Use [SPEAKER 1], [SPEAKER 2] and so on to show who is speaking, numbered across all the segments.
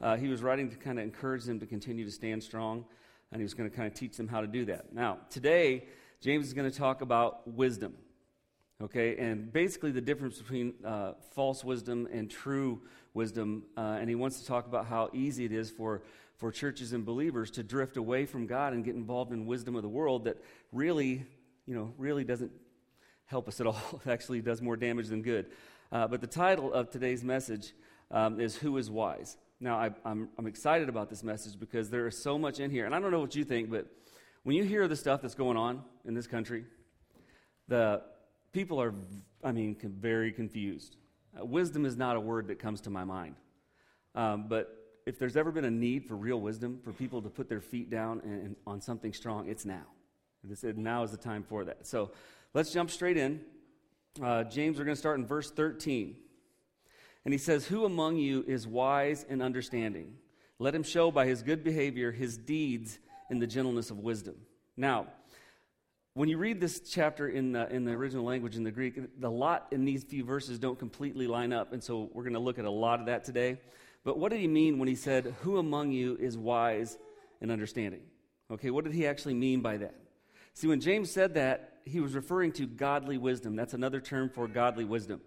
[SPEAKER 1] uh, he was writing to kind of encourage them to continue to stand strong, and he was going to kind of teach them how to do that. Now, today, James is going to talk about wisdom. Okay, and basically the difference between uh, false wisdom and true wisdom, uh, and he wants to talk about how easy it is for, for churches and believers to drift away from God and get involved in wisdom of the world that really, you know, really doesn't help us at all. It actually does more damage than good. Uh, but the title of today's message um, is Who is Wise? Now, I, I'm, I'm excited about this message because there is so much in here. And I don't know what you think, but when you hear the stuff that's going on in this country, the people are, I mean, very confused. Uh, wisdom is not a word that comes to my mind. Um, but if there's ever been a need for real wisdom, for people to put their feet down and, and on something strong, it's now. This, now is the time for that. So let's jump straight in. Uh, James, we're going to start in verse 13. And he says, Who among you is wise and understanding? Let him show by his good behavior his deeds in the gentleness of wisdom. Now, when you read this chapter in the, in the original language in the Greek, the lot in these few verses don't completely line up, and so we're going to look at a lot of that today. But what did he mean when he said, Who among you is wise and understanding? Okay, what did he actually mean by that? See, when James said that, he was referring to godly wisdom. That's another term for godly wisdom.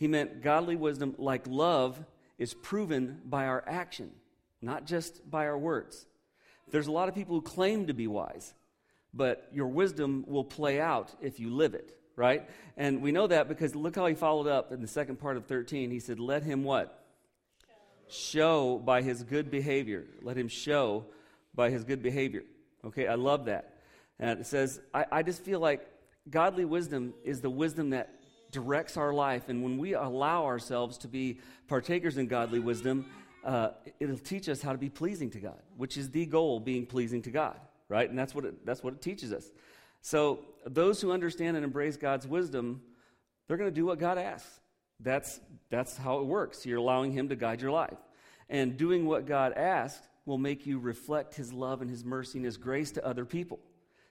[SPEAKER 1] He meant godly wisdom, like love, is proven by our action, not just by our words. There's a lot of people who claim to be wise, but your wisdom will play out if you live it, right? And we know that because look how he followed up in the second part of 13. He said, Let him what? Show, show by his good behavior. Let him show by his good behavior. Okay, I love that. And it says, I, I just feel like godly wisdom is the wisdom that directs our life. And when we allow ourselves to be partakers in godly wisdom, uh, it'll teach us how to be pleasing to God, which is the goal, being pleasing to God right? And that's what it, that's what it teaches us. So those who understand and embrace God's wisdom, they're going to do what God asks. That's, that's how it works. You're allowing Him to guide your life. And doing what God asks will make you reflect His love and His mercy and His grace to other people.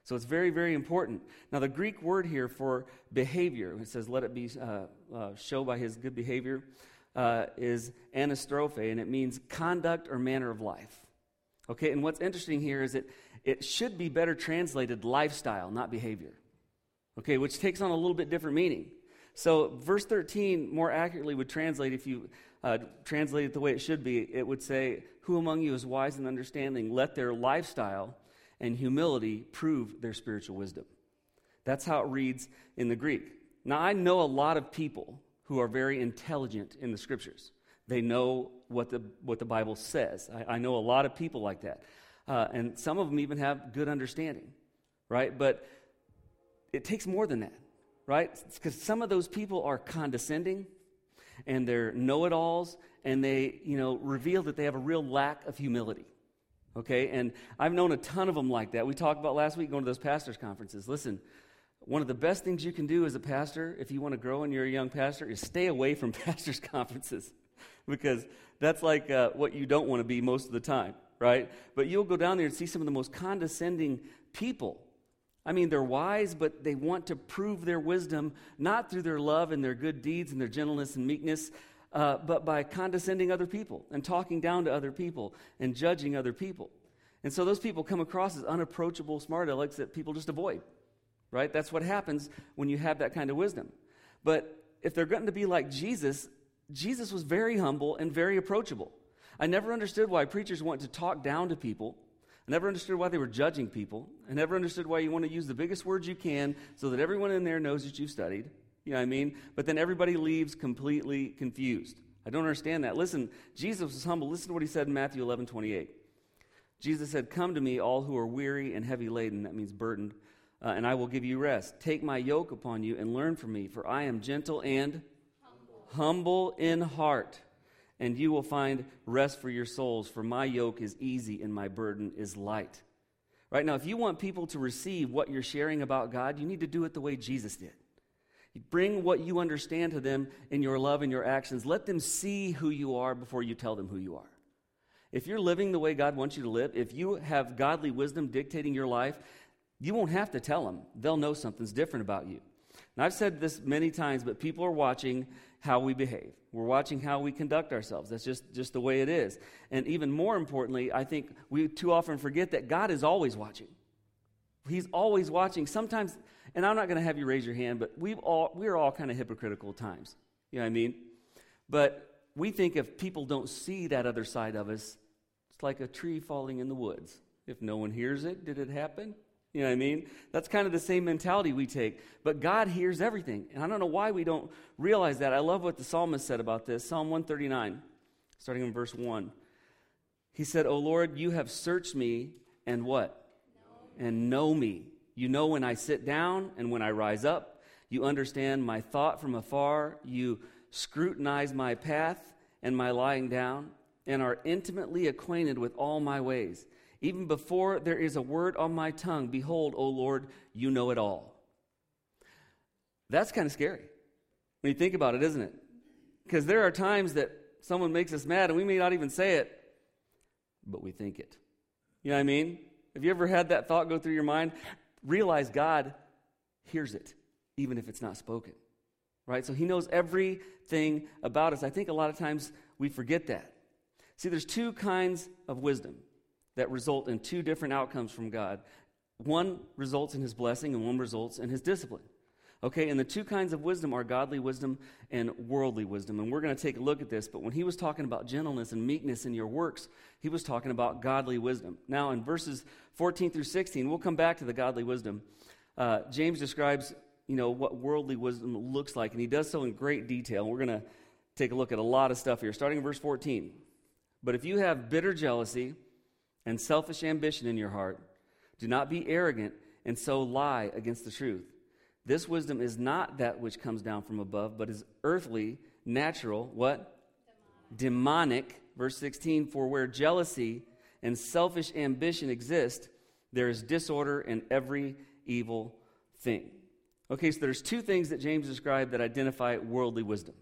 [SPEAKER 1] So it's very, very important. Now, the Greek word here for behavior, it says, let it be uh, uh, show by his good behavior, uh, is anastrophe, and it means conduct or manner of life. Okay, and what's interesting here is that it should be better translated lifestyle, not behavior. Okay, which takes on a little bit different meaning. So, verse 13 more accurately would translate, if you uh, translate it the way it should be, it would say, Who among you is wise and understanding? Let their lifestyle and humility prove their spiritual wisdom. That's how it reads in the Greek. Now, I know a lot of people who are very intelligent in the scriptures. They know what the, what the Bible says. I, I know a lot of people like that. Uh, and some of them even have good understanding, right? But it takes more than that, right? Because some of those people are condescending and they're know it alls and they, you know, reveal that they have a real lack of humility. Okay? And I've known a ton of them like that. We talked about last week going to those pastors' conferences. Listen, one of the best things you can do as a pastor, if you want to grow and you're a young pastor, is stay away from pastors' conferences because that's like uh, what you don't want to be most of the time right? But you'll go down there and see some of the most condescending people. I mean, they're wise, but they want to prove their wisdom not through their love and their good deeds and their gentleness and meekness, uh, but by condescending other people and talking down to other people and judging other people. And so those people come across as unapproachable smart alecks that people just avoid, right? That's what happens when you have that kind of wisdom. But if they're going to be like Jesus, Jesus was very humble and very approachable. I never understood why preachers want to talk down to people. I never understood why they were judging people. I never understood why you want to use the biggest words you can so that everyone in there knows that you've studied. You know what I mean? But then everybody leaves completely confused. I don't understand that. Listen, Jesus was humble. Listen to what he said in Matthew 11 28. Jesus said, Come to me, all who are weary and heavy laden. That means burdened. Uh, and I will give you rest. Take my yoke upon you and learn from me, for I am gentle and humble, humble in heart and you will find rest for your souls, for my yoke is easy and my burden is light. Right now, if you want people to receive what you're sharing about God, you need to do it the way Jesus did. Bring what you understand to them in your love and your actions. Let them see who you are before you tell them who you are. If you're living the way God wants you to live, if you have godly wisdom dictating your life, you won't have to tell them. They'll know something's different about you. And I've said this many times, but people are watching how we behave. We're watching how we conduct ourselves. That's just, just the way it is. And even more importantly, I think we too often forget that God is always watching. He's always watching. Sometimes, and I'm not going to have you raise your hand, but we've all, we're all kind of hypocritical at times. You know what I mean? But we think if people don't see that other side of us, it's like a tree falling in the woods. If no one hears it, did it happen? You know what I mean? That's kind of the same mentality we take. But God hears everything. And I don't know why we don't realize that. I love what the psalmist said about this Psalm 139, starting in verse 1. He said, O Lord, you have searched me and what? And know me. You know when I sit down and when I rise up. You understand my thought from afar. You scrutinize my path and my lying down, and are intimately acquainted with all my ways. Even before there is a word on my tongue, behold, O Lord, you know it all. That's kind of scary when you think about it, isn't it? Because there are times that someone makes us mad and we may not even say it, but we think it. You know what I mean? Have you ever had that thought go through your mind? Realize God hears it, even if it's not spoken. Right? So he knows everything about us. I think a lot of times we forget that. See, there's two kinds of wisdom that result in two different outcomes from God. One results in his blessing, and one results in his discipline. Okay, and the two kinds of wisdom are godly wisdom and worldly wisdom. And we're going to take a look at this. But when he was talking about gentleness and meekness in your works, he was talking about godly wisdom. Now, in verses 14 through 16, we'll come back to the godly wisdom. Uh, James describes, you know, what worldly wisdom looks like, and he does so in great detail. We're going to take a look at a lot of stuff here, starting in verse 14. But if you have bitter jealousy, and selfish ambition in your heart. Do not be arrogant and so lie against the truth. This wisdom is not that which comes down from above, but is earthly, natural, what? Demonic. Demonic. Verse 16 For where jealousy and selfish ambition exist, there is disorder in every evil thing. Okay, so there's two things that James described that identify worldly wisdom.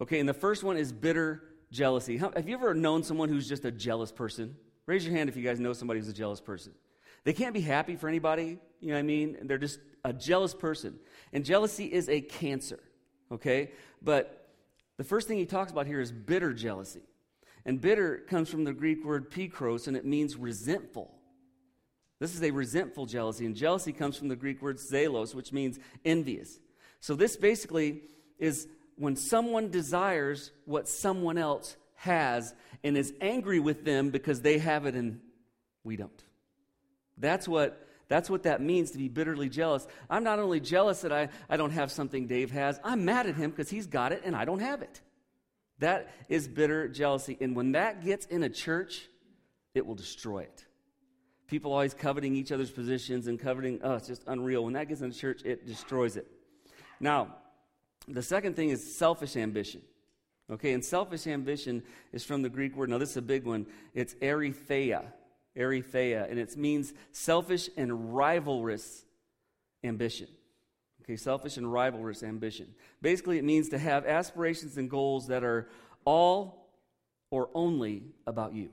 [SPEAKER 1] Okay, and the first one is bitter jealousy. Have you ever known someone who's just a jealous person? Raise your hand if you guys know somebody who's a jealous person. They can't be happy for anybody, you know what I mean? They're just a jealous person. And jealousy is a cancer, okay? But the first thing he talks about here is bitter jealousy. And bitter comes from the Greek word pikros, and it means resentful. This is a resentful jealousy, and jealousy comes from the Greek word zelos, which means envious. So this basically is when someone desires what someone else has and is angry with them because they have it and we don't. That's what, that's what that means to be bitterly jealous. I'm not only jealous that I, I don't have something Dave has, I'm mad at him because he's got it and I don't have it. That is bitter jealousy. And when that gets in a church, it will destroy it. People always coveting each other's positions and coveting, oh, it's just unreal. When that gets in the church, it destroys it. Now, the second thing is selfish ambition. Okay, and selfish ambition is from the Greek word. Now, this is a big one. It's eritheia. Eritheia. And it means selfish and rivalrous ambition. Okay, selfish and rivalrous ambition. Basically, it means to have aspirations and goals that are all or only about you.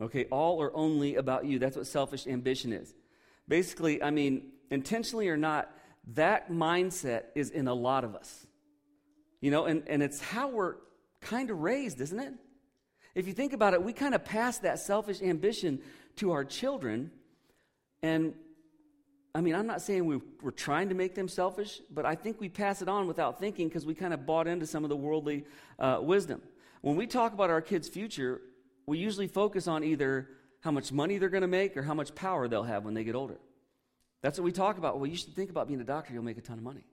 [SPEAKER 1] Okay, all or only about you. That's what selfish ambition is. Basically, I mean, intentionally or not, that mindset is in a lot of us. You know, and, and it's how we're kind of raised, isn't it? If you think about it, we kind of pass that selfish ambition to our children. And I mean, I'm not saying we, are trying to make them selfish, but I think we pass it on without thinking because we kind of bought into some of the worldly uh, wisdom. When we talk about our kids' future, we usually focus on either how much money they're going to make or how much power they'll have when they get older. That's what we talk about. Well, you should think about being a doctor, you'll make a ton of money.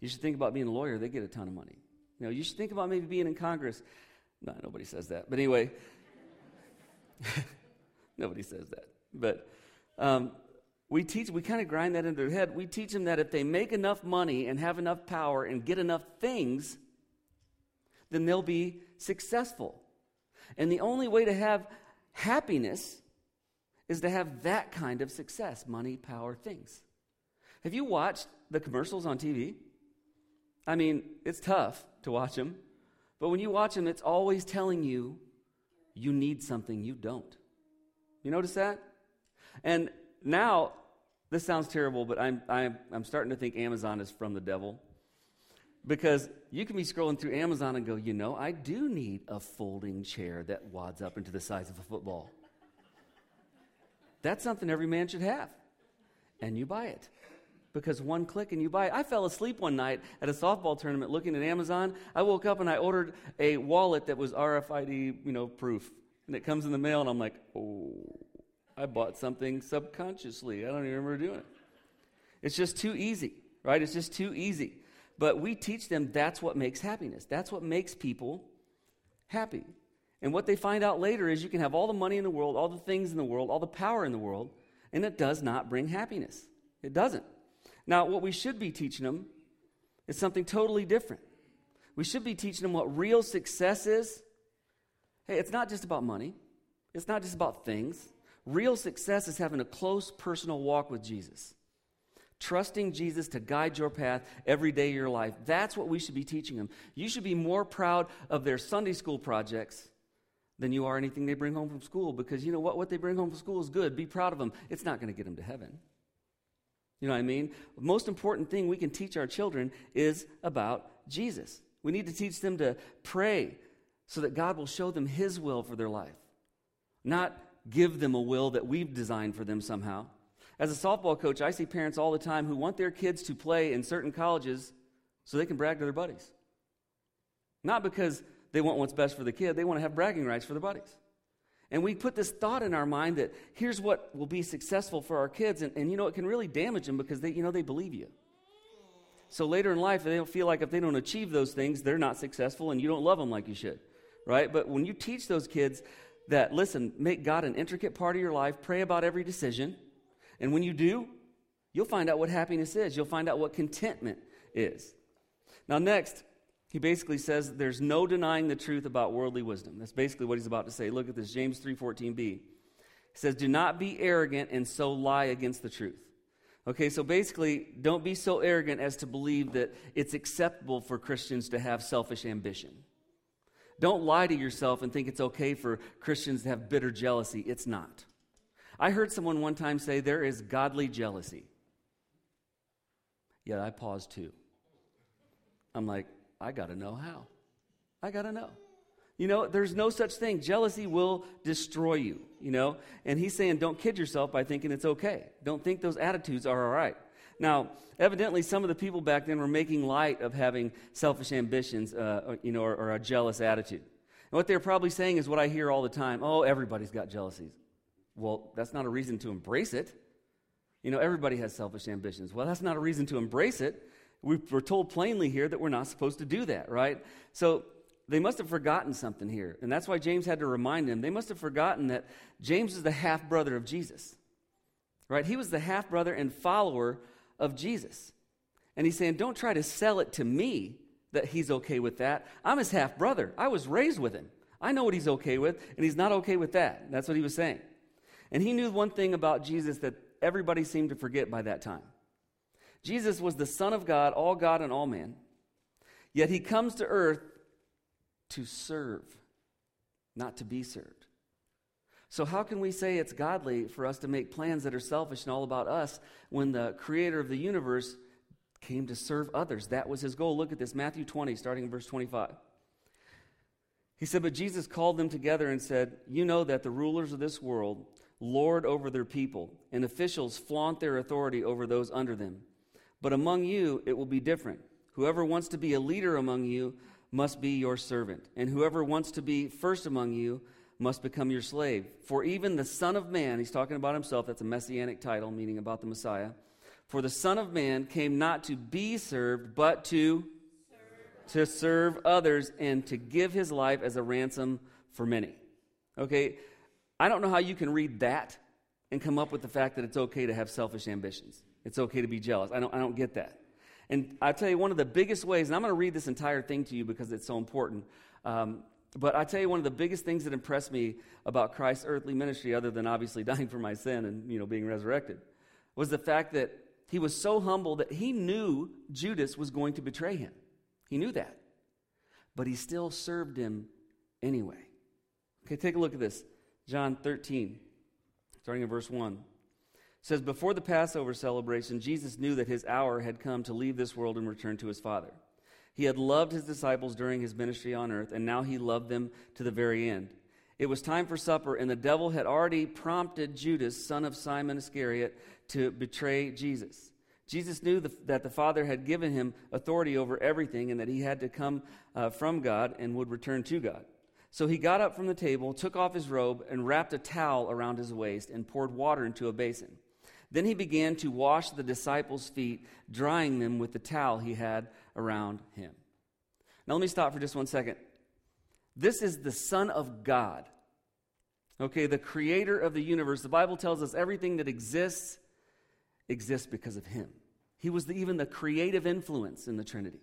[SPEAKER 1] You should think about being a lawyer, they get a ton of money. You know, you should think about maybe being in Congress. No, nobody says that. But anyway, nobody says that. But um, we teach, we kind of grind that into their head. We teach them that if they make enough money and have enough power and get enough things, then they'll be successful. And the only way to have happiness is to have that kind of success money, power, things. Have you watched the commercials on TV? I mean, it's tough to watch them, but when you watch them, it's always telling you you need something you don't. You notice that? And now This sounds terrible, but I'm, I'm, I'm starting to think Amazon is from the devil. Because you can be scrolling through Amazon and go, you know, I do need a folding chair that wads up into the size of a football. That's something every man should have. And you buy it. Because one click and you buy it. I fell asleep one night at a softball tournament looking at Amazon. I woke up and I ordered a wallet that was RFID, you know, proof. And it comes in the mail and I'm like, oh, I bought something subconsciously. I don't even remember doing it. It's just too easy, right? It's just too easy. But we teach them that's what makes happiness. That's what makes people happy. And what they find out later is you can have all the money in the world, all the things in the world, all the power in the world, and it does not bring happiness. It doesn't. Now, what we should be teaching them is something totally different. We should be teaching them what real success is. Hey, it's not just about money, it's not just about things. Real success is having a close personal walk with Jesus trusting Jesus to guide your path every day of your life. That's what we should be teaching them. You should be more proud of their Sunday school projects than you are anything they bring home from school because you know what? What they bring home from school is good. Be proud of them. It's not going to get them to heaven. You know what I mean? The most important thing we can teach our children is about Jesus. We need to teach them to pray so that God will show them His will for their life, not give them a will that we've designed for them somehow. As a softball coach, I see parents all the time who want their kids to play in certain colleges so they can brag to their buddies. Not because they want what's best for the kid, they want to have bragging rights for their buddies. And we put this thought in our mind that here's what will be successful for our kids, and, and you know, it can really damage them because they, you know, they believe you. So later in life, they don't feel like if they don't achieve those things, they're not successful and you don't love them like you should, right? But when you teach those kids that, listen, make God an intricate part of your life, pray about every decision, and when you do, you'll find out what happiness is. You'll find out what contentment is. Now, next, he basically says there's no denying the truth about worldly wisdom. That's basically what he's about to say. Look at this, James 3:14b. He says, "Do not be arrogant and so lie against the truth." Okay, so basically, don't be so arrogant as to believe that it's acceptable for Christians to have selfish ambition. Don't lie to yourself and think it's okay for Christians to have bitter jealousy. It's not. I heard someone one time say there is godly jealousy. Yet I paused too. I'm like, I got to know how. I got to know. You know, there's no such thing. Jealousy will destroy you, you know? And he's saying, don't kid yourself by thinking it's okay. Don't think those attitudes are all right. Now, evidently, some of the people back then were making light of having selfish ambitions, uh, you know, or, or a jealous attitude. And what they're probably saying is what I hear all the time oh, everybody's got jealousies. Well, that's not a reason to embrace it. You know, everybody has selfish ambitions. Well, that's not a reason to embrace it. We are told plainly here that we're not supposed to do that, right? So they must have forgotten something here. And that's why James had to remind them. They must have forgotten that James is the half brother of Jesus, right? He was the half brother and follower of Jesus. And he's saying, don't try to sell it to me that he's okay with that. I'm his half brother. I was raised with him. I know what he's okay with, and he's not okay with that. That's what he was saying. And he knew one thing about Jesus that everybody seemed to forget by that time Jesus was the Son of God, all God and all man. Yet he comes to earth to serve, not to be served. So, how can we say it's godly for us to make plans that are selfish and all about us when the creator of the universe came to serve others? That was his goal. Look at this Matthew 20, starting in verse 25. He said, But Jesus called them together and said, You know that the rulers of this world lord over their people, and officials flaunt their authority over those under them. But among you, it will be different. Whoever wants to be a leader among you must be your servant, and whoever wants to be first among you must become your slave. For even the Son of Man, he's talking about himself, that's a messianic title, meaning about the Messiah. For the Son of Man came not to be served, but to serve. to serve others and to give his life as a ransom for many. Okay, I don't know how you can read that and come up with the fact that it's okay to have selfish ambitions. It's okay to be jealous. I don't, I don't get that. And I tell you, one of the biggest ways, and I'm going to read this entire thing to you because it's so important. Um, but I tell you, one of the biggest things that impressed me about Christ's earthly ministry, other than obviously dying for my sin and you know being resurrected, was the fact that he was so humble that he knew Judas was going to betray him. He knew that, but he still served him anyway. Okay, take a look at this. John 13, starting in verse 1. Says before the Passover celebration, Jesus knew that his hour had come to leave this world and return to his Father. He had loved his disciples during his ministry on earth, and now he loved them to the very end. It was time for supper, and the devil had already prompted Judas, son of Simon Iscariot, to betray Jesus. Jesus knew the, that the Father had given him authority over everything and that he had to come uh, from God and would return to God. So he got up from the table, took off his robe, and wrapped a towel around his waist and poured water into a basin. Then he began to wash the disciples' feet, drying them with the towel he had around him. Now, let me stop for just one second. This is the Son of God, okay, the creator of the universe. The Bible tells us everything that exists exists because of him. He was the, even the creative influence in the Trinity.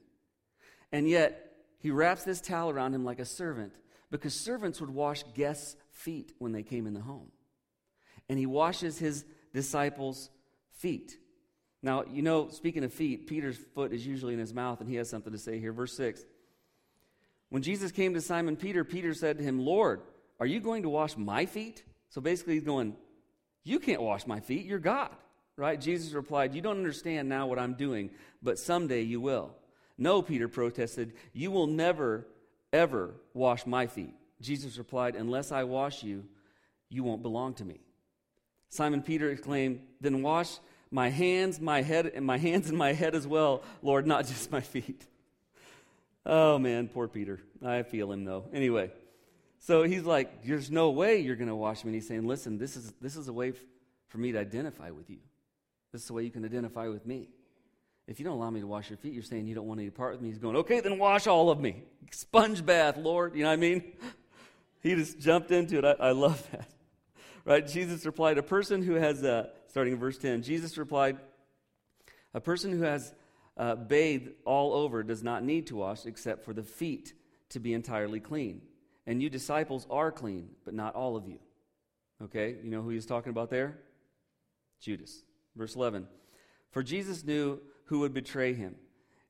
[SPEAKER 1] And yet, he wraps this towel around him like a servant because servants would wash guests' feet when they came in the home. And he washes his disciples' feet. Now, you know, speaking of feet, Peter's foot is usually in his mouth, and he has something to say here. Verse 6. When Jesus came to Simon Peter, Peter said to him, Lord, are you going to wash my feet? So basically, he's going, You can't wash my feet, you're God. Right? Jesus replied, You don't understand now what I'm doing, but someday you will. No, Peter protested, You will never, ever wash my feet. Jesus replied, Unless I wash you, you won't belong to me. Simon Peter exclaimed, Then wash my hands, my head, and my hands and my head as well, Lord, not just my feet. Oh man, poor Peter. I feel him though. Anyway, so he's like, There's no way you're going to wash me. And he's saying, Listen, this is, this is a way f- for me to identify with you. This is the way you can identify with me. If you don't allow me to wash your feet, you're saying you don't want any part with me. He's going, Okay, then wash all of me. Sponge bath, Lord. You know what I mean? He just jumped into it. I, I love that right? Jesus replied, A person who has, uh, starting in verse 10, Jesus replied, A person who has uh, bathed all over does not need to wash except for the feet to be entirely clean. And you disciples are clean, but not all of you. Okay, you know who he's talking about there? Judas. Verse 11. For Jesus knew who would betray him,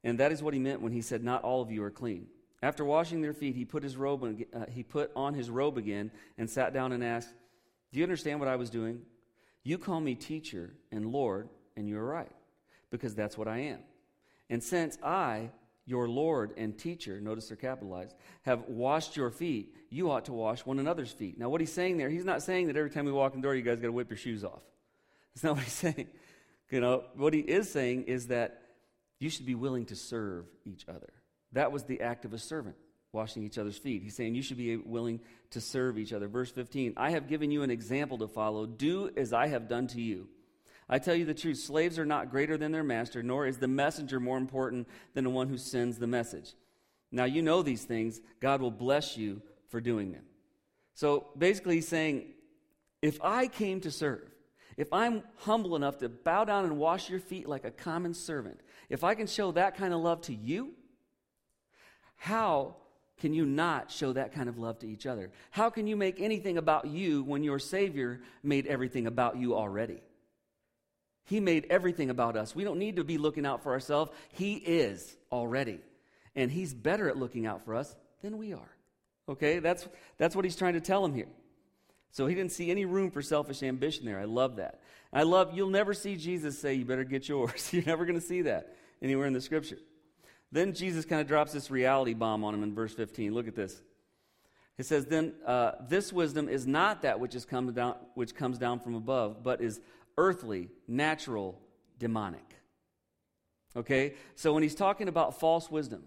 [SPEAKER 1] and that is what he meant when he said, Not all of you are clean. After washing their feet, he put, his robe, uh, he put on his robe again and sat down and asked, do you understand what I was doing? You call me teacher and Lord, and you're right, because that's what I am. And since I, your Lord and teacher, notice they're capitalized, have washed your feet, you ought to wash one another's feet. Now, what he's saying there, he's not saying that every time we walk in the door, you guys got to whip your shoes off. That's not what he's saying. You know, what he is saying is that you should be willing to serve each other. That was the act of a servant washing each other's feet. He's saying you should be willing to serve each other. Verse 15 I have given you an example to follow. Do as I have done to you. I tell you the truth slaves are not greater than their master, nor is the messenger more important than the one who sends the message. Now, you know these things. God will bless you for doing them. So basically, he's saying, if I came to serve, if I'm humble enough to bow down and wash your feet like a common servant, if I can show that kind of love to you, how can you not show that kind of love to each other? How can you make anything about you when your Savior made everything about you already? He made everything about us. We don't need to be looking out for ourselves. He is already. And He's better at looking out for us than we are. Okay? That's, that's what He's trying to tell him here. So He didn't see any room for selfish ambition there. I love that. I love, you'll never see Jesus say, You better get yours. You're never going to see that anywhere in the scripture. Then Jesus kind of drops this reality bomb on him in verse 15. Look at this. It says, Then uh, this wisdom is not that which, is come down, which comes down from above, but is earthly, natural, demonic. Okay? So when he's talking about false wisdom,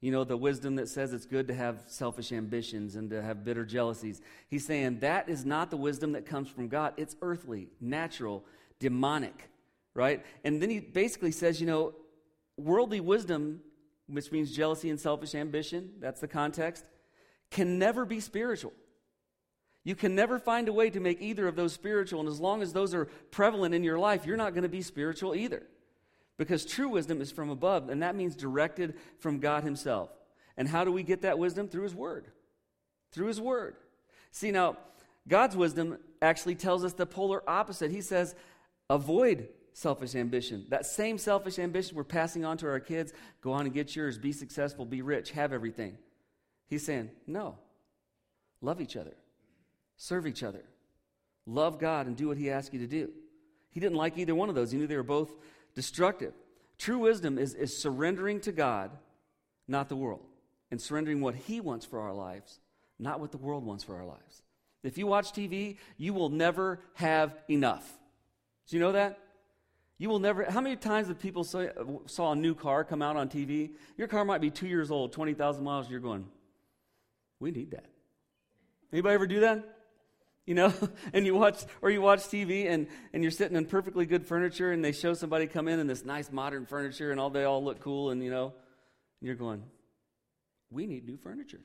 [SPEAKER 1] you know, the wisdom that says it's good to have selfish ambitions and to have bitter jealousies, he's saying that is not the wisdom that comes from God. It's earthly, natural, demonic, right? And then he basically says, you know, worldly wisdom which means jealousy and selfish ambition, that's the context, can never be spiritual. You can never find a way to make either of those spiritual, and as long as those are prevalent in your life, you're not going to be spiritual either. Because true wisdom is from above, and that means directed from God Himself. And how do we get that wisdom? Through His Word. Through His Word. See, now, God's wisdom actually tells us the polar opposite. He says, avoid selfish ambition. That same selfish ambition we're passing on to our kids go on and get yours, be successful, be rich, have everything. He's saying, no. Love each other, serve each other, love God, and do what He asks you to do. He didn't like either one of those. He knew they were both destructive. True wisdom is, is surrendering to God, not the world, and surrendering what He wants for our lives, not what the world wants for our lives. If you watch TV, you will never have enough. Do you know that? You will never. How many times have people saw, saw a new car come out on TV? Your car might be two years old, 20,000 miles, you're going, we need that. Anybody ever do that? You know, and you watch or you watch TV and, and you're sitting in perfectly good furniture and they show somebody come in in this nice modern furniture and all they all look cool and you know, and you're going, we need new furniture.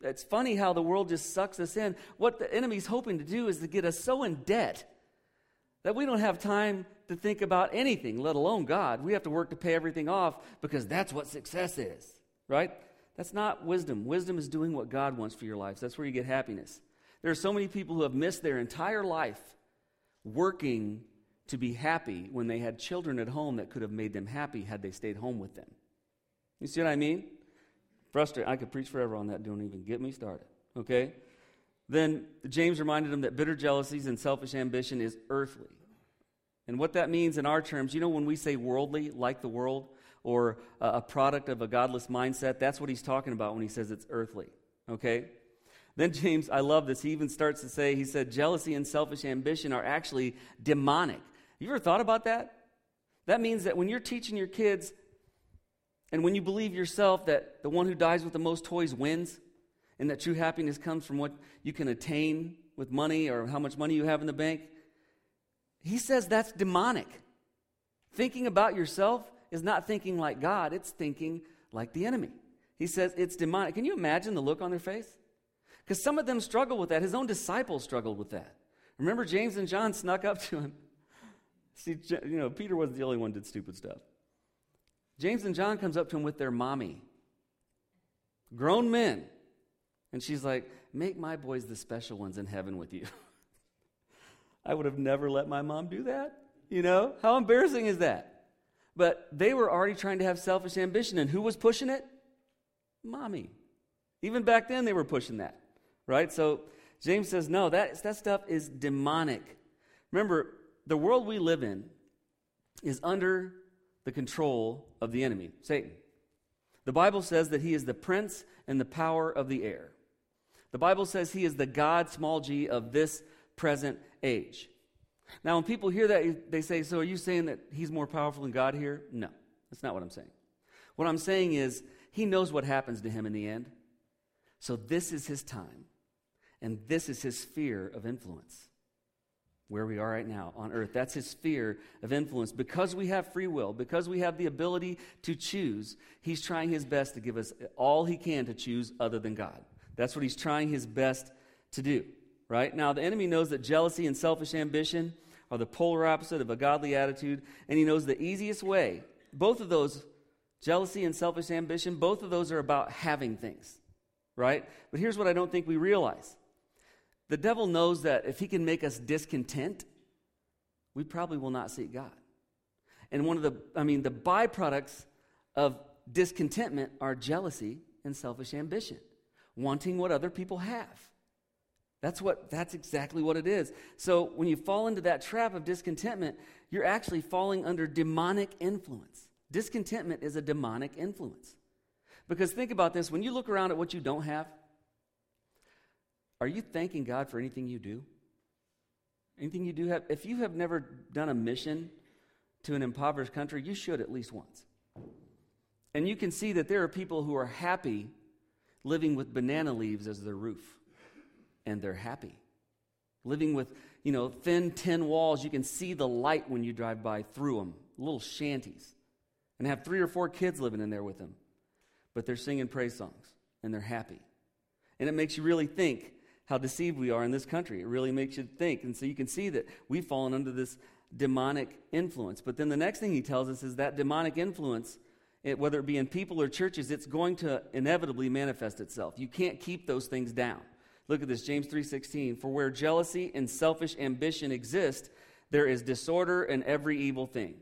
[SPEAKER 1] It's funny how the world just sucks us in. What the enemy's hoping to do is to get us so in debt that we don't have time to think about anything, let alone God. We have to work to pay everything off because that's what success is, right? That's not wisdom. Wisdom is doing what God wants for your life. That's where you get happiness. There are so many people who have missed their entire life working to be happy when they had children at home that could have made them happy had they stayed home with them. You see what I mean? Frustrating. I could preach forever on that. Don't even get me started. Okay? Then James reminded him that bitter jealousies and selfish ambition is earthly. And what that means in our terms, you know, when we say worldly, like the world, or a product of a godless mindset, that's what he's talking about when he says it's earthly. Okay? Then James, I love this, he even starts to say, he said, jealousy and selfish ambition are actually demonic. You ever thought about that? That means that when you're teaching your kids and when you believe yourself that the one who dies with the most toys wins, and that true happiness comes from what you can attain with money or how much money you have in the bank, he says that's demonic. Thinking about yourself is not thinking like God, it's thinking like the enemy. He says it's demonic. Can you imagine the look on their face? Because some of them struggle with that. His own disciples struggled with that. Remember, James and John snuck up to him. See, you know, Peter wasn't the only one did stupid stuff. James and John comes up to him with their mommy. Grown men. And she's like, Make my boys the special ones in heaven with you. I would have never let my mom do that. You know? How embarrassing is that? But they were already trying to have selfish ambition. And who was pushing it? Mommy. Even back then, they were pushing that right? So James says, no, that, that stuff is demonic. Remember, the world we live in is under the control of the enemy, Satan. The Bible says that he is the prince and the power of the air. The Bible says he is the God, small g, of this present age. Now, when people hear that, they say, So are you saying that he's more powerful than God here? No, that's not what I'm saying. What I'm saying is, he knows what happens to him in the end. So this is his time and this is his sphere of influence. Where we are right now on earth. That's his sphere of influence. Because we have free will, because we have the ability to choose, he's trying his best to give us all he can to choose other than God. That's what he's trying his best to do, right? Now, the enemy knows that jealousy and selfish ambition are the polar opposite of a godly attitude, and he knows the easiest way, both of those, jealousy and selfish ambition, both of those are about having things, right? But here's what I don't think we realize the devil knows that if he can make us discontent, we probably will not seek God. And one of the, I mean, the byproducts of discontentment are jealousy and selfish ambition, wanting what other people have. That's what that's exactly what it is. So when you fall into that trap of discontentment, you're actually falling under demonic influence. Discontentment is a demonic influence. Because think about this, when you look around at what you don't have, are you thanking God for anything you do? Anything you do have? If you have never done a mission to an impoverished country, you should at least once. And you can see that there are people who are happy living with banana leaves as their roof. And they're happy. Living with, you know, thin tin walls, you can see the light when you drive by through them, little shanties. And have three or four kids living in there with them. But they're singing praise songs and they're happy. And it makes you really think how deceived we are in this country. It really makes you think. And so you can see that we've fallen under this demonic influence. But then the next thing he tells us is that demonic influence, it, whether it be in people or churches, it's going to inevitably manifest itself. You can't keep those things down. Look at this, James 3:16. For where jealousy and selfish ambition exist, there is disorder and every evil thing.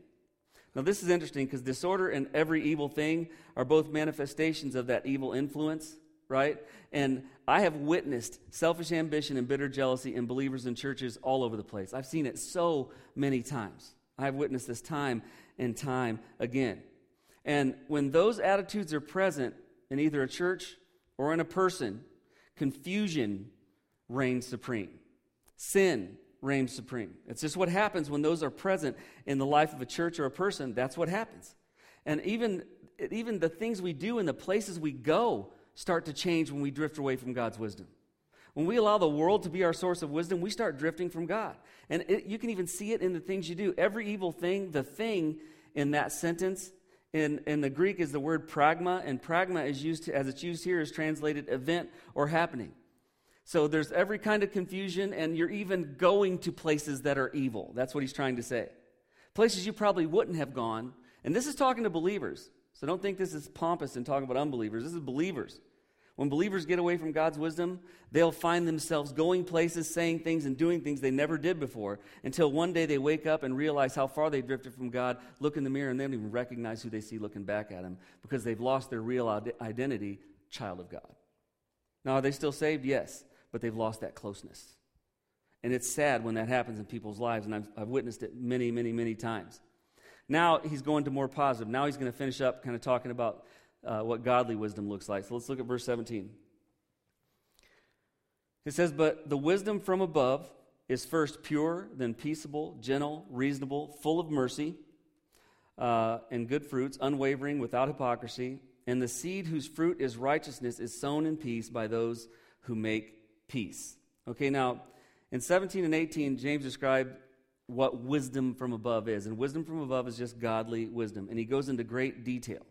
[SPEAKER 1] Now this is interesting because disorder and every evil thing are both manifestations of that evil influence right? And I have witnessed selfish ambition and bitter jealousy in believers in churches all over the place. I've seen it so many times. I've witnessed this time and time again. And when those attitudes are present in either a church or in a person, confusion reigns supreme. Sin reigns supreme. It's just what happens when those are present in the life of a church or a person. That's what happens. And even, even the things we do and the places we go start to change when we drift away from God's wisdom. When we allow the world to be our source of wisdom, we start drifting from God. And it, you can even see it in the things you do. Every evil thing, the thing in that sentence in, in the Greek is the word pragma, and pragma is used to, as it's used here is translated event or happening. So there's every kind of confusion, and you're even going to places that are evil. That's what he's trying to say. Places you probably wouldn't have gone. And this is talking to believers. So don't think this is pompous and talking about unbelievers. This is believers. When believers get away from God's wisdom, they'll find themselves going places, saying things, and doing things they never did before until one day they wake up and realize how far they drifted from God, look in the mirror, and they don't even recognize who they see looking back at them because they've lost their real identity, child of God. Now, are they still saved? Yes, but they've lost that closeness. And it's sad when that happens in people's lives, and I've, I've witnessed it many, many, many times. Now he's going to more positive. Now he's going to finish up kind of talking about uh, what godly wisdom looks like. So let's look at verse 17. It says, But the wisdom from above is first pure, then peaceable, gentle, reasonable, full of mercy uh, and good fruits, unwavering, without hypocrisy. And the seed whose fruit is righteousness is sown in peace by those who make peace. Okay, now in 17 and 18, James described what wisdom from above is. And wisdom from above is just godly wisdom. And he goes into great detail.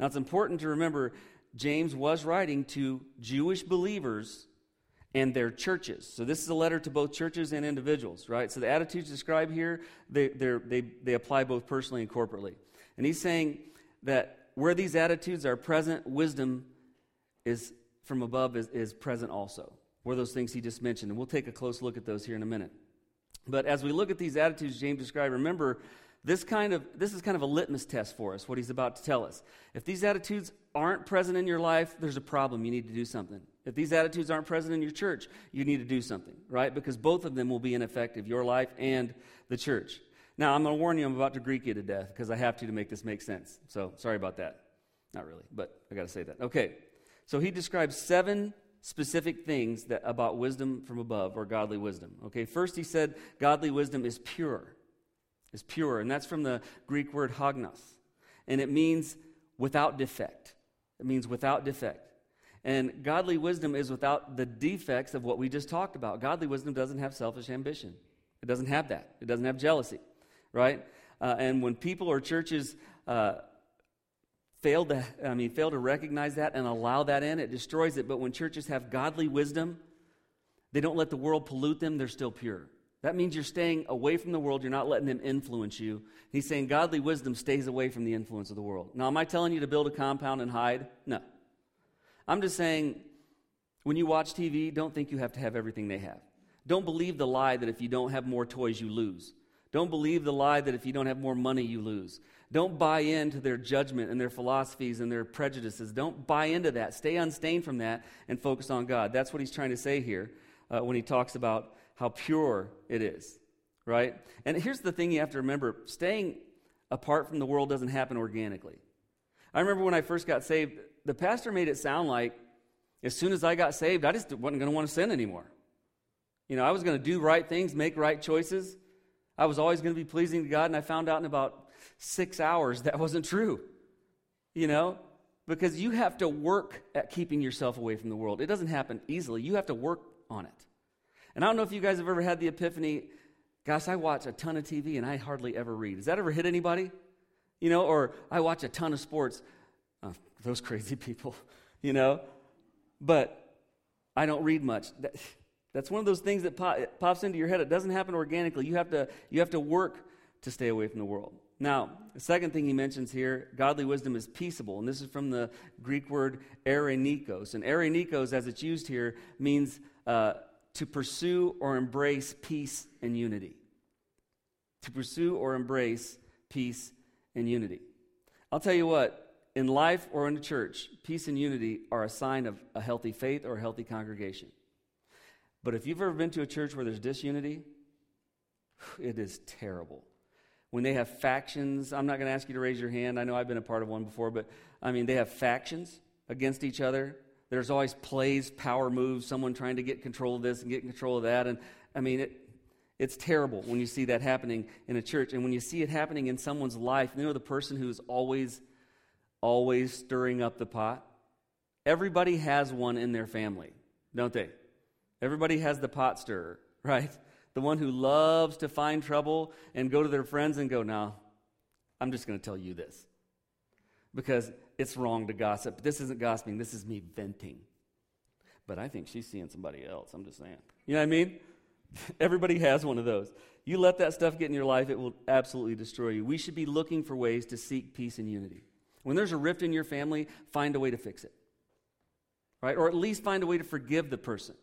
[SPEAKER 1] Now, it's important to remember James was writing to Jewish believers and their churches. So, this is a letter to both churches and individuals, right? So, the attitudes described here, they, they, they apply both personally and corporately. And he's saying that where these attitudes are present, wisdom is from above is, is present also. Where those things he just mentioned. And we'll take a close look at those here in a minute. But as we look at these attitudes James described, remember this, kind of, this is kind of a litmus test for us, what he's about to tell us. If these attitudes aren't present in your life, there's a problem. You need to do something. If these attitudes aren't present in your church, you need to do something, right? Because both of them will be ineffective, your life and the church. Now, I'm going to warn you, I'm about to Greek you to death because I have to to make this make sense. So, sorry about that. Not really, but I got to say that. Okay. So, he describes seven specific things that, about wisdom from above or godly wisdom. Okay. First, he said godly wisdom is pure is pure, and that's from the Greek word hagnos. And it means without defect. It means without defect. And godly wisdom is without the defects of what we just talked about. Godly wisdom doesn't have selfish ambition. It doesn't have that. It doesn't have jealousy, right? Uh, and when people or churches uh, fail to, I mean, fail to recognize that and allow that in, it destroys it. But when churches have godly wisdom, they don't let the world pollute them. They're still pure. That means you're staying away from the world. You're not letting them influence you. He's saying godly wisdom stays away from the influence of the world. Now, am I telling you to build a compound and hide? No. I'm just saying when you watch TV, don't think you have to have everything they have. Don't believe the lie that if you don't have more toys, you lose. Don't believe the lie that if you don't have more money, you lose. Don't buy into their judgment and their philosophies and their prejudices. Don't buy into that. Stay unstained from that and focus on God. That's what he's trying to say here uh, when he talks about how pure it is, right? And here's the thing you have to remember staying apart from the world doesn't happen organically. I remember when I first got saved, the pastor made it sound like as soon as I got saved, I just wasn't going to want to sin anymore. You know, I was going to do right things, make right choices. I was always going to be pleasing to God, and I found out in about six hours that wasn't true. You know, because you have to work at keeping yourself away from the world. It doesn't happen easily. You have to work on it. And I don't know if you guys have ever had the epiphany gosh, I watch a ton of TV and I hardly ever read. Has that ever hit anybody? You know, or I watch a ton of sports. Oh, those crazy people, you know? But I don't read much. That, that's one of those things that pop, pops into your head. It doesn't happen organically. You have, to, you have to work to stay away from the world. Now, the second thing he mentions here, godly wisdom is peaceable. And this is from the Greek word eirenikos. And eirenikos, as it's used here, means uh, to pursue or embrace peace and unity. To pursue or embrace peace and unity. I'll tell you what, in life or in the church, peace and unity are a sign of a healthy faith or a healthy congregation. But if you've ever been to a church where there's disunity, it is terrible. When they have factions, I'm not going to ask you to raise your hand. I know I've been a part of one before, but I mean, they have factions against each other. There's always plays, power moves, someone trying to get control of this and get control of that. And I mean, it, it's terrible when you see that happening in a church. And when you see it happening in someone's life, you know the person who's always, always stirring up the pot? Everybody has one in their family, don't they? Everybody has the pot stirrer, right? The one who loves to find trouble and go to their friends and go, now, I'm just going to tell you this. Because it's wrong to gossip. This isn't gossiping, this is me venting. But I think she's seeing somebody else. I'm just saying. You know what I mean? Everybody has one of those. You let that stuff get in your life, it will absolutely destroy you. We should be looking for ways to seek peace and unity. When there's a rift in your family, find a way to fix it. Right? Or at least find a way to forgive the person.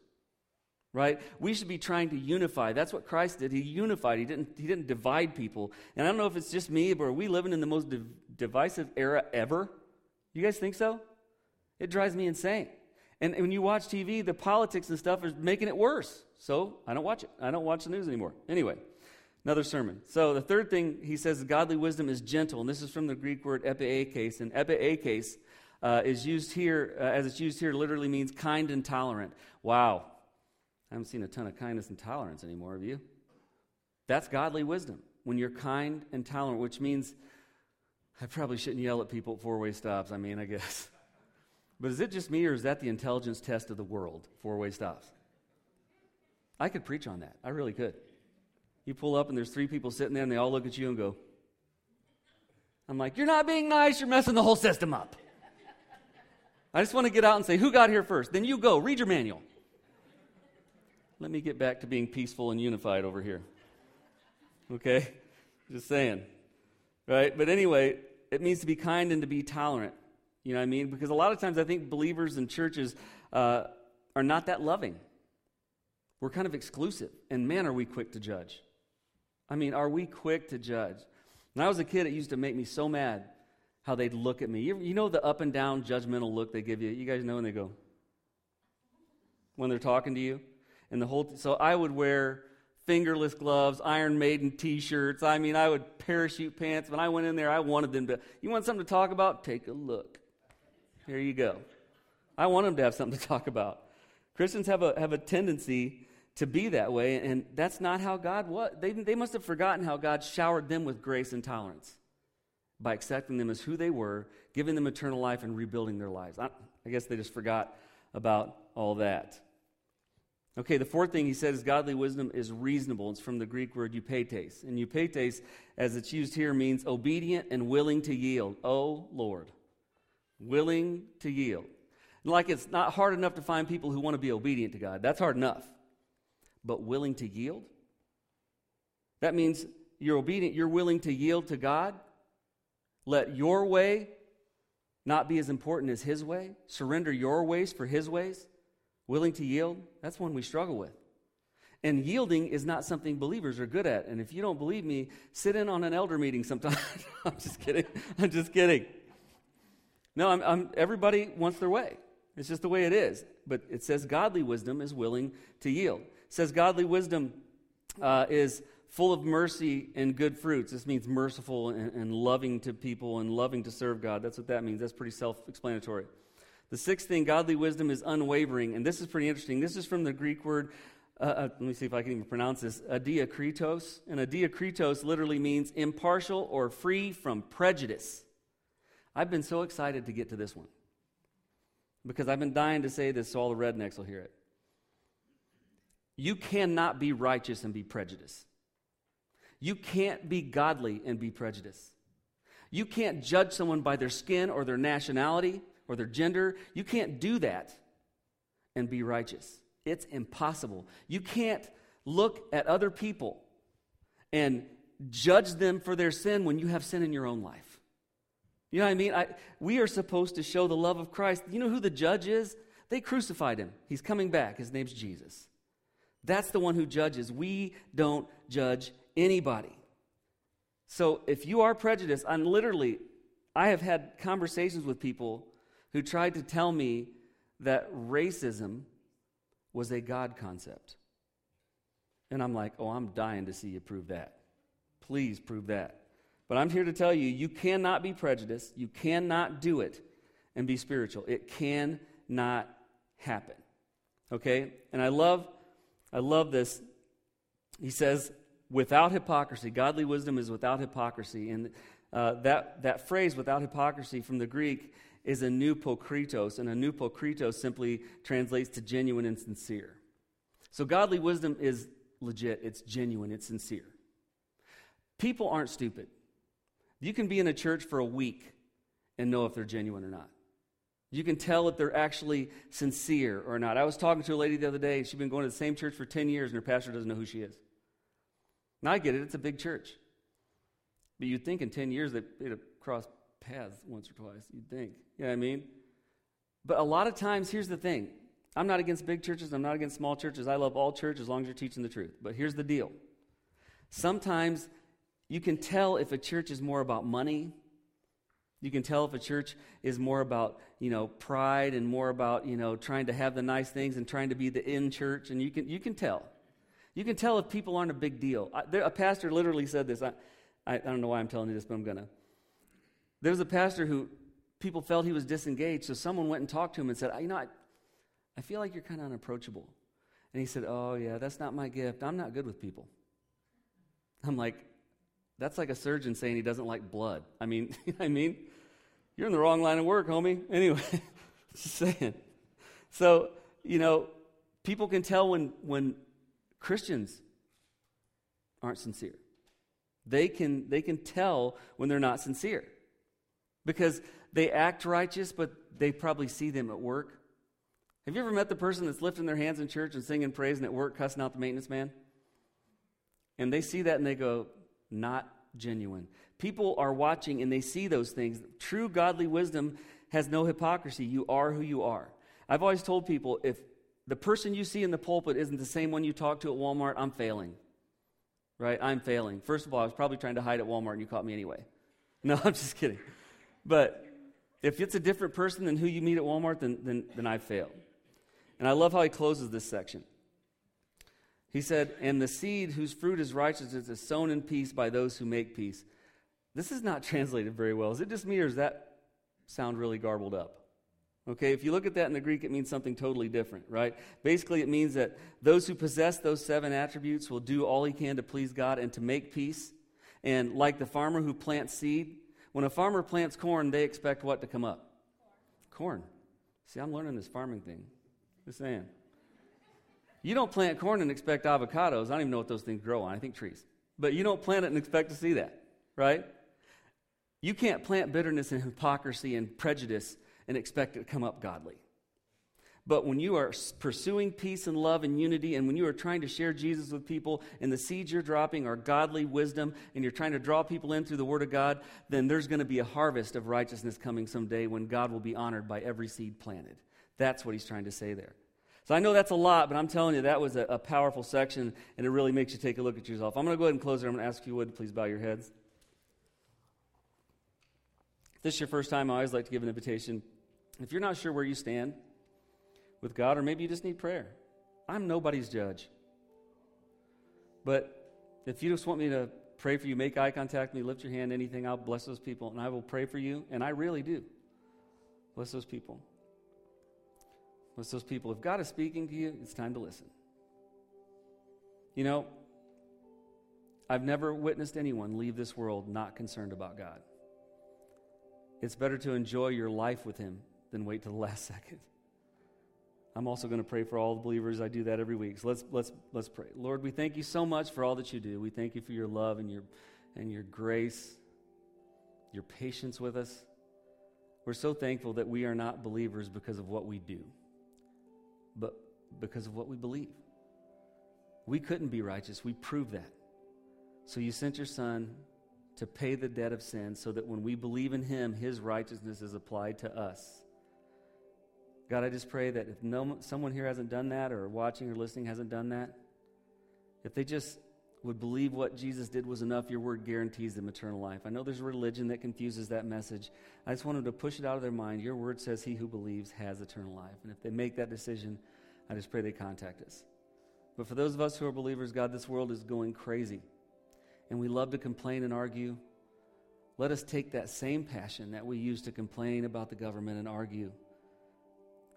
[SPEAKER 1] Right? We should be trying to unify. That's what Christ did. He unified. He didn't, he didn't divide people. And I don't know if it's just me, but are we living in the most div- divisive era ever? You guys think so? It drives me insane. And when you watch TV, the politics and stuff is making it worse. So I don't watch it. I don't watch the news anymore. Anyway, another sermon. So the third thing he says, godly wisdom is gentle. And this is from the Greek word epieikes. And epieikes uh, is used here, uh, as it's used here, literally means kind and tolerant. Wow. I haven't seen a ton of kindness and tolerance anymore, have you? That's godly wisdom. When you're kind and tolerant, which means I probably shouldn't yell at people at four way stops. I mean, I guess. But is it just me, or is that the intelligence test of the world, four way stops? I could preach on that. I really could. You pull up, and there's three people sitting there, and they all look at you and go, I'm like, You're not being nice, you're messing the whole system up. I just want to get out and say, Who got here first? Then you go, read your manual. Let me get back to being peaceful and unified over here. Okay? Just saying. Right? But anyway, it means to be kind and to be tolerant. You know what I mean? Because a lot of times I think believers in churches uh, are not that loving. We're kind of exclusive. And man, are we quick to judge. I mean, are we quick to judge? When I was a kid, it used to make me so mad how they'd look at me. You, you know the up and down judgmental look they give you? You guys know when they go, when they're talking to you? And the whole, so I would wear fingerless gloves, Iron Maiden t shirts. I mean, I would parachute pants. When I went in there, I wanted them to, you want something to talk about? Take a look. Here you go. I want them to have something to talk about. Christians have a, have a tendency to be that way, and that's not how God was. They, they must have forgotten how God showered them with grace and tolerance by accepting them as who they were, giving them eternal life, and rebuilding their lives. I, I guess they just forgot about all that. Okay, the fourth thing he said is godly wisdom is reasonable. It's from the Greek word eupeithes. And eupeithes, as it's used here, means obedient and willing to yield. Oh, Lord willing to yield. Like it's not hard enough to find people who want to be obedient to God. That's hard enough. But willing to yield? That means you're obedient, you're willing to yield to God. Let your way not be as important as His way. Surrender your ways for His ways. Willing to yield? That's one we struggle with. And yielding is not something believers are good at. And if you don't believe me, sit in on an elder meeting sometime. I'm just kidding. I'm just kidding. No, I'm, I'm, everybody wants their way. It's just the way it is. But it says godly wisdom is willing to yield. It says godly wisdom uh, is full of mercy and good fruits. This means merciful and, and, loving to people and loving to serve God. That's what that means. That's pretty self explanatory. The sixth thing, godly wisdom, is unwavering. And this is pretty interesting. This is from the Greek word, uh, uh, let me see if I can even pronounce this, adiakritos. And adiakritos literally means impartial or free from prejudice. I've been so excited to get to this one because I've been dying to say this so all the rednecks will hear it. You cannot be righteous and be prejudiced. You can't be godly and be prejudiced. You can't judge someone by their skin or their nationality or their gender. You can't do that and be righteous. It's impossible. You can't look at other people and judge them for their sin when you have sin in your own life. You know what I mean? I, we are supposed to show the love of Christ. You know who the judge is? They crucified him. He's coming back. His name's Jesus. That's the one who judges. We don't judge anybody. So if you are prejudiced, I'm literally, I have had conversations with people who tried to tell me that racism was a God concept. And I'm like, oh, I'm dying to see you prove that. Please prove that. But I'm here to tell you, you cannot be prejudiced. You cannot do it and be spiritual. It cannot happen. Okay? And I love, I love this. He says, without hypocrisy. Godly wisdom is without hypocrisy. And uh, that, that phrase, without hypocrisy, from the Greek, is anupokritos. And anupokritos simply translates to genuine and sincere. So godly wisdom is legit, it's genuine, it's sincere. People aren't stupid. You can be in a church for a week and know if they're genuine or not. You can tell if they're actually sincere or not. I was talking to a lady the other day, she'd been going to the same church for 10 years, and her pastor doesn't know who she is. Now, I get it, it's a big church. But you'd think in 10 years they'd, they'd cross paths once or twice. You'd think. You know I mean? But a lot of times, here's the thing I'm not against big churches, I'm not against small churches. I love all churches as long as you're teaching the truth. But here's the deal sometimes you can tell if a church is more about money. You can tell if a church is more about, you know, pride and more about, you know, trying to have the nice things and trying to be the in church. And you can, you can tell. You can tell if people aren't a big deal. I, there, a pastor literally said this. I, I, I don't know why I'm telling you this, but I'm going to. There was a pastor who people felt he was disengaged, so someone went and talked to him and said, You know, I, I feel like you're kind of unapproachable. And he said, Oh, yeah, that's not my gift. I'm not good with people. I'm like, That's like a surgeon saying he doesn't like blood. I mean, I mean, you're in the wrong line of work, homie. Anyway, just saying. So, you know, people can tell when, when Christians aren't sincere. They can, they can tell when they're not sincere because they act righteous, but they probably see them at work. Have you ever met the person that's lifting their hands in church and singing praise and at work cussing out the maintenance man? And they see that and they go, not genuine. People are watching and they see those things. True godly wisdom has no hypocrisy. You are who you are. I've always told people if the person you see in the pulpit isn't the same one you talk to at Walmart, I'm failing. Right? I'm failing. First of all, I was probably trying to hide at Walmart and you caught me anyway. No, I'm just kidding. But if it's a different person than who you meet at Walmart, then, then, then I failed. And I love how he closes this section. He said, And the seed whose fruit is righteousness is sown in peace by those who make peace. This is not translated very well. Is it just me or does that sound really garbled up? Okay, if you look at that in the Greek, it means something totally different, right? Basically, it means that those who possess those seven attributes will do all he can to please God and to make peace. And like the farmer who plants seed, when a farmer plants corn, they expect what to come up? Corn. See, I'm learning this farming thing. Just saying. You don't plant corn and expect avocados. I don't even know what those things grow on. I think trees. But you don't plant it and expect to see that, right? You can't plant bitterness and hypocrisy and prejudice and expect it to come up godly. But when you are pursuing peace and love and unity, and when you are trying to share Jesus with people, and the seeds you're dropping are godly wisdom, and you're trying to draw people in through the Word of God, then there's going to be a harvest of righteousness coming someday when God will be honored by every seed planted. That's what he's trying to say there. So I know that's a lot, but I'm telling you, that was a, a powerful section, and it really makes you take a look at yourself. I'm going to go ahead and close it. I'm going to ask you would please bow your heads. If this is your first time, I always like to give an invitation if you're not sure where you stand with God, or maybe you just need prayer, I'm nobody's judge. But if you just want me to pray for you, make eye contact with me, lift your hand, anything, I'll bless those people, and I will pray for you, and I really do. Bless those people. Bless those people. If God is speaking to you, it's time to listen. You know, I've never witnessed anyone leave this world not concerned about God. It's better to enjoy your life with Him than wait till the last second. I'm also going to pray for all the believers. I do that every week. So let's let's let's pray. Lord, we thank you so much for all that you do. We thank you for your love and your and your grace, your patience with us. We're so thankful that we are not believers because of what we do, but because of what we believe. We couldn't be righteous. We proved that. So you sent your son to pay the debt of sin so that when we believe in him, his righteousness is applied to us. God, I just pray that if no, someone here hasn't done that or watching or listening hasn't done that, if they just would believe what Jesus did was enough, your word guarantees them eternal life. I know there's a religion that confuses that message. I just want them to push it out of their mind. Your word says, He who believes has eternal life. And if they make that decision, I just pray they contact us. But for those of us who are believers, God, this world is going crazy. And we love to complain and argue. Let us take that same passion that we use to complain about the government and argue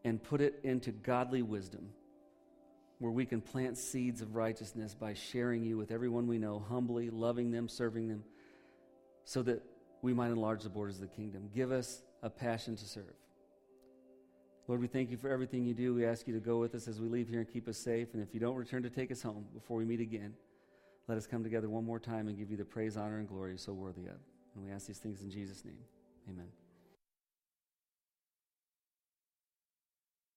[SPEAKER 1] and put it into godly wisdom where we can plant seeds of righteousness by sharing you with everyone we know, humbly loving them, serving them, so that we might enlarge the borders of the kingdom. Give us a passion to serve. Lord, we thank you for everything you do. We ask you to go with us as we leave here and keep us safe. And if you don't return to take us home before we meet again, let us come together one more time and give you the praise, honor, and glory so worthy of. And we ask these things in Jesus' name. Amen.